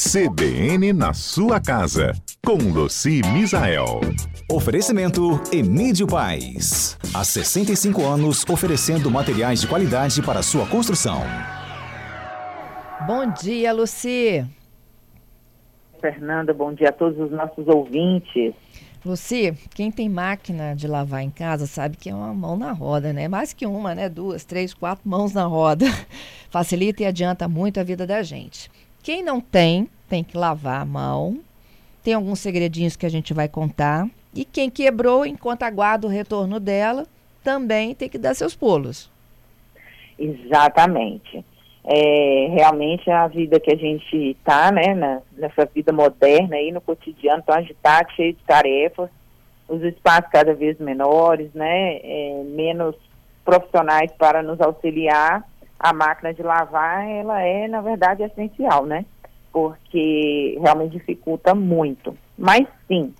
CBN na sua casa, com Luci Misael. Oferecimento Emídio Paz. Há 65 anos oferecendo materiais de qualidade para sua construção. Bom dia, Luci. Fernanda, bom dia a todos os nossos ouvintes. Luci, quem tem máquina de lavar em casa sabe que é uma mão na roda, né? Mais que uma, né? Duas, três, quatro mãos na roda. Facilita e adianta muito a vida da gente. Quem não tem, tem que lavar a mão. Tem alguns segredinhos que a gente vai contar. E quem quebrou, enquanto aguarda o retorno dela, também tem que dar seus pulos. Exatamente. É, realmente a vida que a gente está, né, na, nessa vida moderna aí no cotidiano, tão agitado, cheio de tarefas, os espaços cada vez menores, né, é, menos profissionais para nos auxiliar, a máquina de lavar, ela é, na verdade, essencial, né? Porque realmente dificulta muito. Mas sim,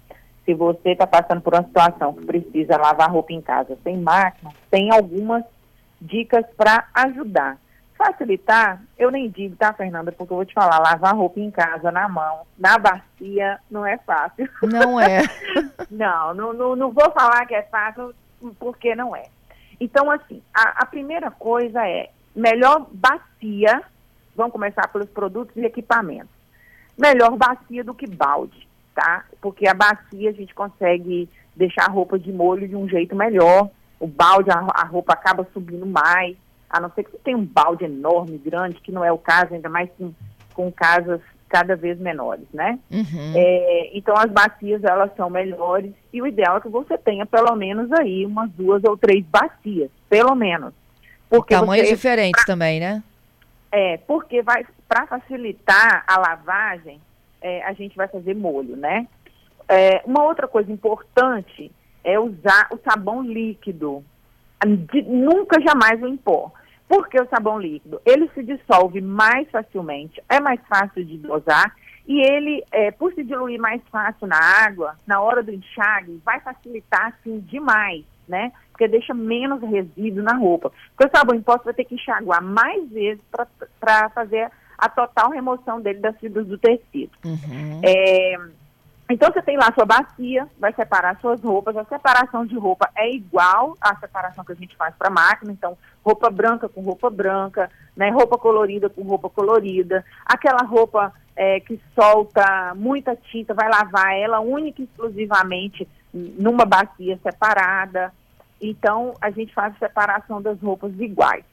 se você está passando por uma situação que precisa lavar roupa em casa sem máquina, tem algumas dicas para ajudar. Facilitar, eu nem digo, tá, Fernanda? Porque eu vou te falar, lavar roupa em casa, na mão, na bacia, não é fácil. Não é. não, não, não, não, vou falar que é fácil, porque não é. Então, assim, a, a primeira coisa é melhor bacia, vamos começar pelos produtos e equipamentos. Melhor bacia do que balde, tá? Porque a bacia a gente consegue deixar a roupa de molho de um jeito melhor. O balde, a, a roupa acaba subindo mais a não ser que você tenha um balde enorme, grande, que não é o caso, ainda mais com, com casas cada vez menores, né? Uhum. É, então as bacias elas são melhores e o ideal é que você tenha pelo menos aí umas duas ou três bacias, pelo menos. Porque Tamanhos você, diferentes pra, também, né? É, porque vai para facilitar a lavagem, é, a gente vai fazer molho, né? É, uma outra coisa importante é usar o sabão líquido. De, nunca jamais o em pó. Porque o sabão líquido, ele se dissolve mais facilmente, é mais fácil de dosar e ele, é, por se diluir mais fácil na água, na hora do enxágue, vai facilitar, assim, demais, né? Porque deixa menos resíduo na roupa. Porque o sabão em pó você vai ter que enxaguar mais vezes para fazer a total remoção dele das fibras do tecido. Uhum. É, então você tem lá a sua bacia, vai separar suas roupas. A separação de roupa é igual à separação que a gente faz para máquina. Então, roupa branca com roupa branca, né? Roupa colorida com roupa colorida. Aquela roupa é, que solta muita tinta, vai lavar ela única e exclusivamente numa bacia separada. Então, a gente faz a separação das roupas iguais.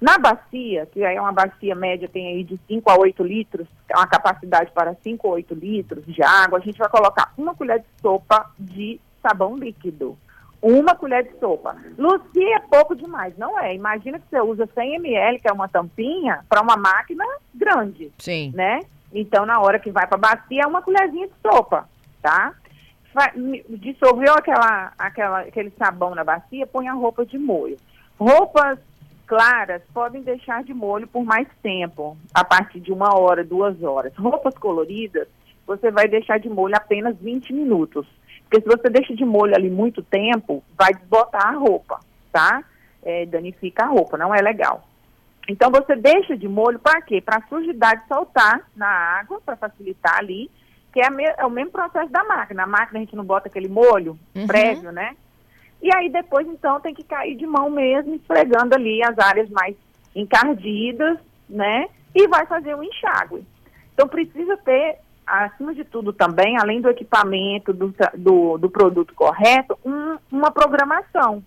Na bacia, que é uma bacia média, tem aí de 5 a 8 litros, é uma capacidade para 5 a 8 litros de água, a gente vai colocar uma colher de sopa de sabão líquido. Uma colher de sopa. Luci é pouco demais, não é? Imagina que você usa 100 ml, que é uma tampinha, para uma máquina grande. Sim. Né? Então, na hora que vai para a bacia, é uma colherzinha de sopa, tá? Dissolveu aquela, aquela, aquele sabão na bacia, põe a roupa de molho. Roupas claras podem deixar de molho por mais tempo, a partir de uma hora, duas horas. Roupas coloridas, você vai deixar de molho apenas 20 minutos. Porque se você deixa de molho ali muito tempo, vai desbotar a roupa, tá? É, danifica a roupa, não é legal. Então você deixa de molho para quê? Para a sujidade soltar na água, para facilitar ali, que é, me, é, o mesmo processo da máquina. Na máquina a gente não bota aquele molho uhum. prévio, né? E aí depois, então, tem que cair de mão mesmo, esfregando ali as áreas mais encardidas, né? E vai fazer o um enxágue. Então precisa ter, acima de tudo também, além do equipamento, do, do, do produto correto, um, uma programação.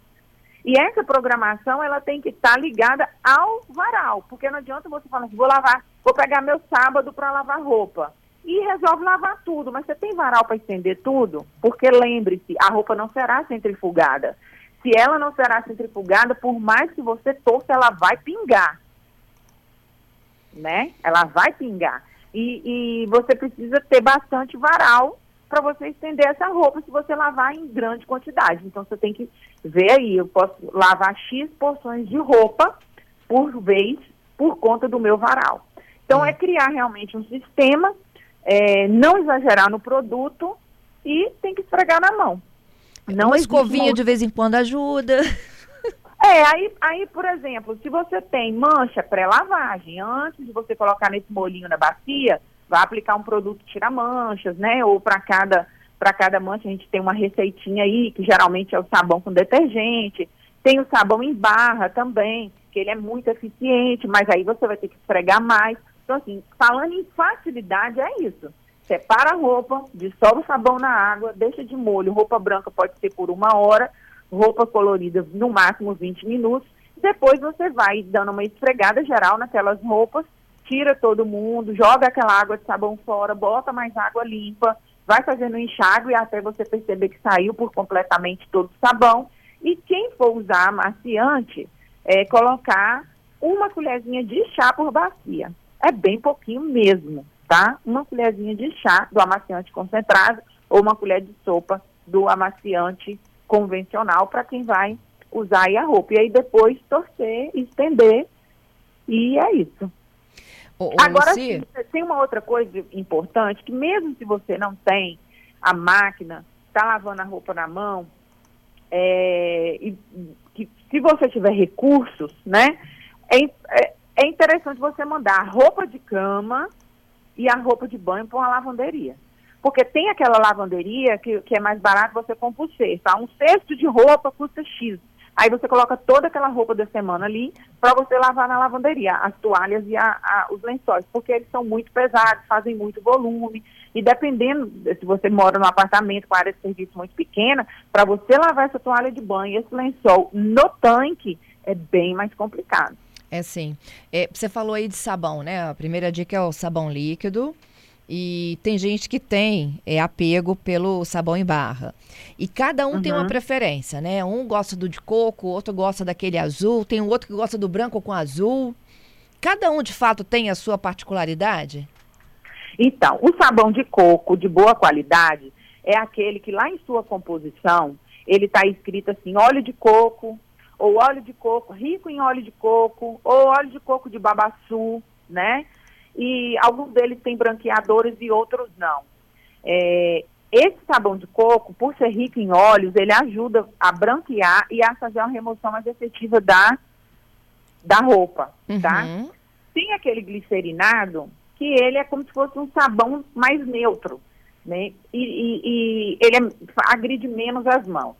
E essa programação, ela tem que estar tá ligada ao varal, porque não adianta você falar assim, vou lavar, vou pegar meu sábado para lavar roupa e resolve lavar tudo. Mas você tem varal para estender tudo? Porque lembre-se, a roupa não será centrifugada. Se ela não será centrifugada, por mais que você torça, ela vai pingar. Né? Ela vai pingar. E, e você precisa ter bastante varal para você estender essa roupa se você lavar em grande quantidade. Então você tem que ver aí, eu posso lavar X porções de roupa por vez por conta do meu varal. Então é criar realmente um sistema é, não exagerar no produto e tem que esfregar na mão. Não Uma escovinha de vez em quando ajuda. É, aí, aí, por exemplo, se você tem mancha pré-lavagem, antes de você colocar nesse molinho na bacia, vai aplicar um produto tira manchas, né? Ou para cada para cada mancha a gente tem uma receitinha aí, que geralmente é o sabão com detergente. Tem o sabão em barra também, que ele é muito eficiente, mas aí você vai ter que esfregar mais. Então, assim, falando em facilidade, é isso. Separa a roupa, dissolve o sabão na água, deixa de molho. Roupa branca pode ser por uma hora, roupa colorida no máximo 20 minutos. Depois você vai dando uma esfregada geral naquelas roupas, tira todo mundo, joga aquela água de sabão fora, bota mais água limpa, vai fazendo enxágue até você perceber que saiu por completamente todo o sabão. E quem for usar amaciante, é colocar uma colherzinha de chá por bacia. É bem pouquinho mesmo, tá? Uma colherzinha de chá do amaciante concentrado ou uma colher de sopa do amaciante convencional para quem vai usar aí a roupa. E aí depois torcer, estender e é isso. Ô, ô, Agora, sim, tem uma outra coisa importante, que mesmo se você não tem a máquina, está lavando a roupa na mão, é, e, que se você tiver recursos, né, é, é, é interessante você mandar a roupa de cama e a roupa de banho para uma lavanderia. Porque tem aquela lavanderia que, que é mais barato você compra o cesto. Tá? Um cesto de roupa custa X. Aí você coloca toda aquela roupa da semana ali para você lavar na lavanderia, as toalhas e a, a, os lençóis, porque eles são muito pesados, fazem muito volume. E dependendo, se você mora num apartamento com área de serviço muito pequena, para você lavar essa toalha de banho e esse lençol no tanque é bem mais complicado. É sim. É, você falou aí de sabão, né? A primeira dica é o sabão líquido. E tem gente que tem é, apego pelo sabão em barra. E cada um uhum. tem uma preferência, né? Um gosta do de coco, outro gosta daquele azul, tem um outro que gosta do branco com azul. Cada um, de fato, tem a sua particularidade? Então, o sabão de coco de boa qualidade é aquele que lá em sua composição, ele está escrito assim, óleo de coco, ou óleo de coco rico em óleo de coco, ou óleo de coco de babaçu, né? e alguns deles têm branqueadores e outros não. É, esse sabão de coco, por ser rico em óleos, ele ajuda a branquear e a fazer uma remoção mais efetiva da, da roupa, tá? uhum. tá? Tem aquele glicerinado, que ele é como se fosse um sabão mais neutro, né? E, e, e ele é, agride menos as mãos.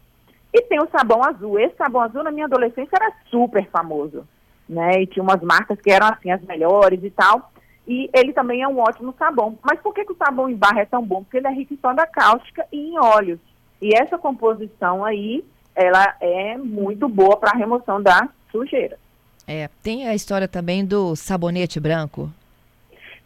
E tem o sabão azul. Esse sabão azul, na minha adolescência, era super famoso, né? E tinha umas marcas que eram, assim, as melhores e tal. E ele também é um ótimo sabão. Mas por que, que o sabão em barra é tão bom? Porque ele é rico em soda cáustica e em óleos. E essa composição aí, ela é muito boa para a remoção da sujeira. É, tem a história também do sabonete branco.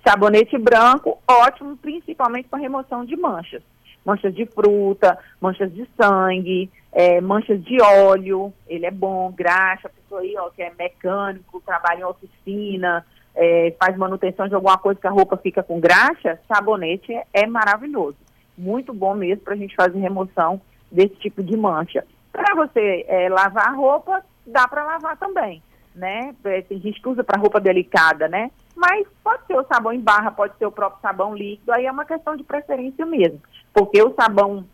Sabonete branco, ótimo, principalmente para remoção de manchas. Manchas de fruta, manchas de sangue, é, manchas de óleo, ele é bom, graxa, a pessoa aí, ó, que é mecânico, trabalha em oficina, é, faz manutenção de alguma coisa que a roupa fica com graxa, sabonete é, é maravilhoso. Muito bom mesmo para a gente fazer remoção desse tipo de mancha. Para você é, lavar a roupa, dá para lavar também, né? É, tem gente que usa para roupa delicada, né? Mas ser o sabão em barra, pode ser o próprio sabão líquido, aí é uma questão de preferência mesmo. Porque o sabão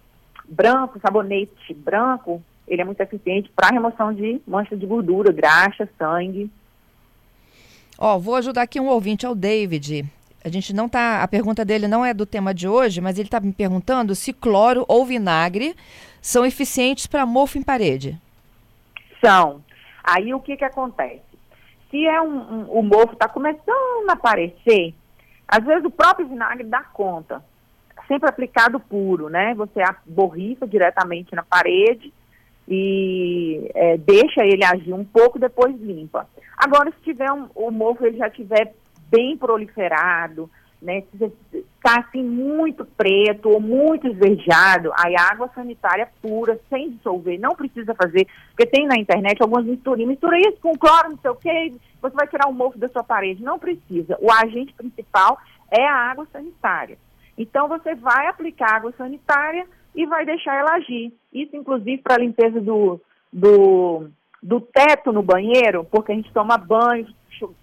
branco, sabonete branco, ele é muito eficiente para remoção de manchas de gordura, graxa, sangue. Ó, vou ajudar aqui um ouvinte, é o David. A gente não tá. A pergunta dele não é do tema de hoje, mas ele está me perguntando se cloro ou vinagre são eficientes para mofo em parede. São. Aí o que, que acontece? Se é um, um o mofo está começando a aparecer, às vezes o próprio vinagre dá conta. Sempre aplicado puro, né? Você borrifa diretamente na parede e é, deixa ele agir um pouco, depois limpa. Agora, se tiver um, o mofo ele já tiver bem proliferado, né, se está assim muito preto ou muito esverdeado, aí água sanitária pura, sem dissolver, não precisa fazer, porque tem na internet algumas misturinhas, mistura isso com cloro, não sei o que, você vai tirar o mofo da sua parede, não precisa. O agente principal é a água sanitária. Então você vai aplicar água sanitária e vai deixar ela agir. Isso, inclusive, para a limpeza do, do, do teto no banheiro, porque a gente toma banho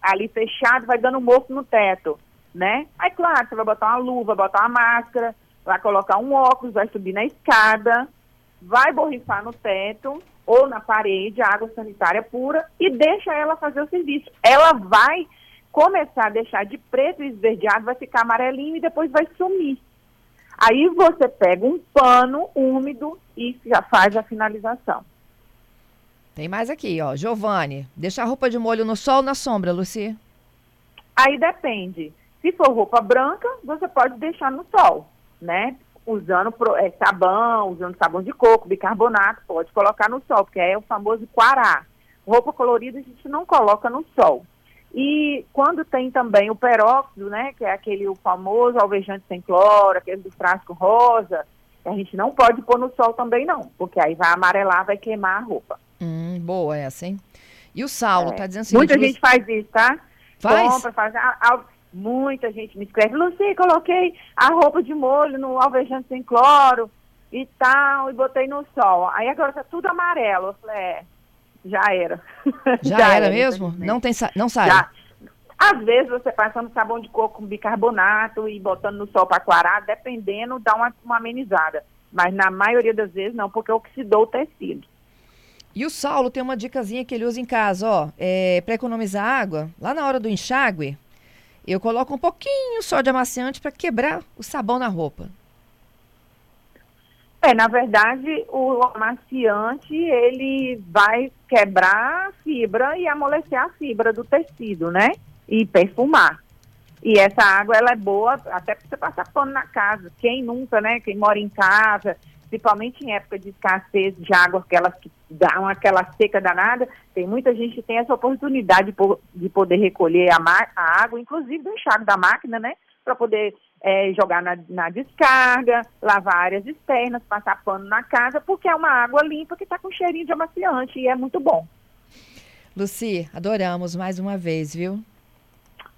ali fechado, vai dando mofo no teto, né? Aí, claro, você vai botar uma luva, botar uma máscara, vai colocar um óculos, vai subir na escada, vai borrifar no teto ou na parede, água sanitária pura, e deixa ela fazer o serviço. Ela vai começar a deixar de preto e esverdeado, vai ficar amarelinho e depois vai sumir. Aí você pega um pano úmido e já faz a finalização. Tem mais aqui, ó. Giovanni, deixa a roupa de molho no sol ou na sombra, Luci? Aí depende. Se for roupa branca, você pode deixar no sol, né? Usando é, sabão, usando sabão de coco, bicarbonato, pode colocar no sol, porque é o famoso quará. Roupa colorida a gente não coloca no sol. E quando tem também o peróxido, né, que é aquele o famoso alvejante sem cloro, aquele do frasco rosa, a gente não pode pôr no sol também não, porque aí vai amarelar, vai queimar a roupa. Hum, boa essa, hein? E o Saulo é. tá dizendo assim... Muita gente faz isso, tá? Faz? Compra, faz... muita gente me escreve, Luci, coloquei a roupa de molho no alvejante sem cloro e tal, e botei no sol. Aí agora tá tudo amarelo. Eu falei, é, já era. Já, já era, era, mesmo? Não, tem, não sai? Já. Às vezes você passando sabão de coco com bicarbonato e botando no sol para clarar, dependendo, dá uma, uma amenizada. Mas na maioria das vezes não, porque oxidou o tecido. E o Saulo tem uma dicasinha que ele usa em casa, ó, é, para economizar água. Lá na hora do enxágue, eu coloco um pouquinho só de amaciante para quebrar o sabão na roupa. É, na verdade, o amaciante, ele vai quebrar a fibra e amolecer a fibra do tecido, né? E perfumar. E essa água, ela é boa até para você passar pano na casa. Quem nunca, né? Quem mora em casa, principalmente em época de escassez de água, aquelas que dão aquela seca danada, tem muita gente que tem essa oportunidade de poder recolher a, a água, inclusive do enxágue da máquina, né? Para poder é, jogar na, na, descarga, lavar áreas externas, passar pano na casa, porque é uma água limpa que está com cheirinho de amaciante e é muito bom. Luci, adoramos mais uma vez, viu?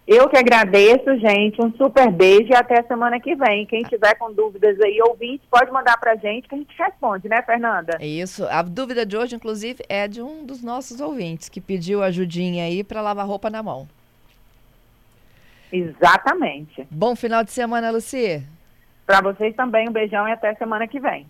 Eu que agradeço, gente. Um super beijo e até semana que vem. Quem tiver com dúvidas aí, ouvinte, pode mandar pra gente que a gente responde, né, Fernanda? É isso. A dúvida de hoje, inclusive, é de um dos nossos ouvintes que pediu ajudinha aí para lavar roupa na mão. Exatamente. Bom final de semana, Luci. Para vocês também, um beijão e até semana que vem.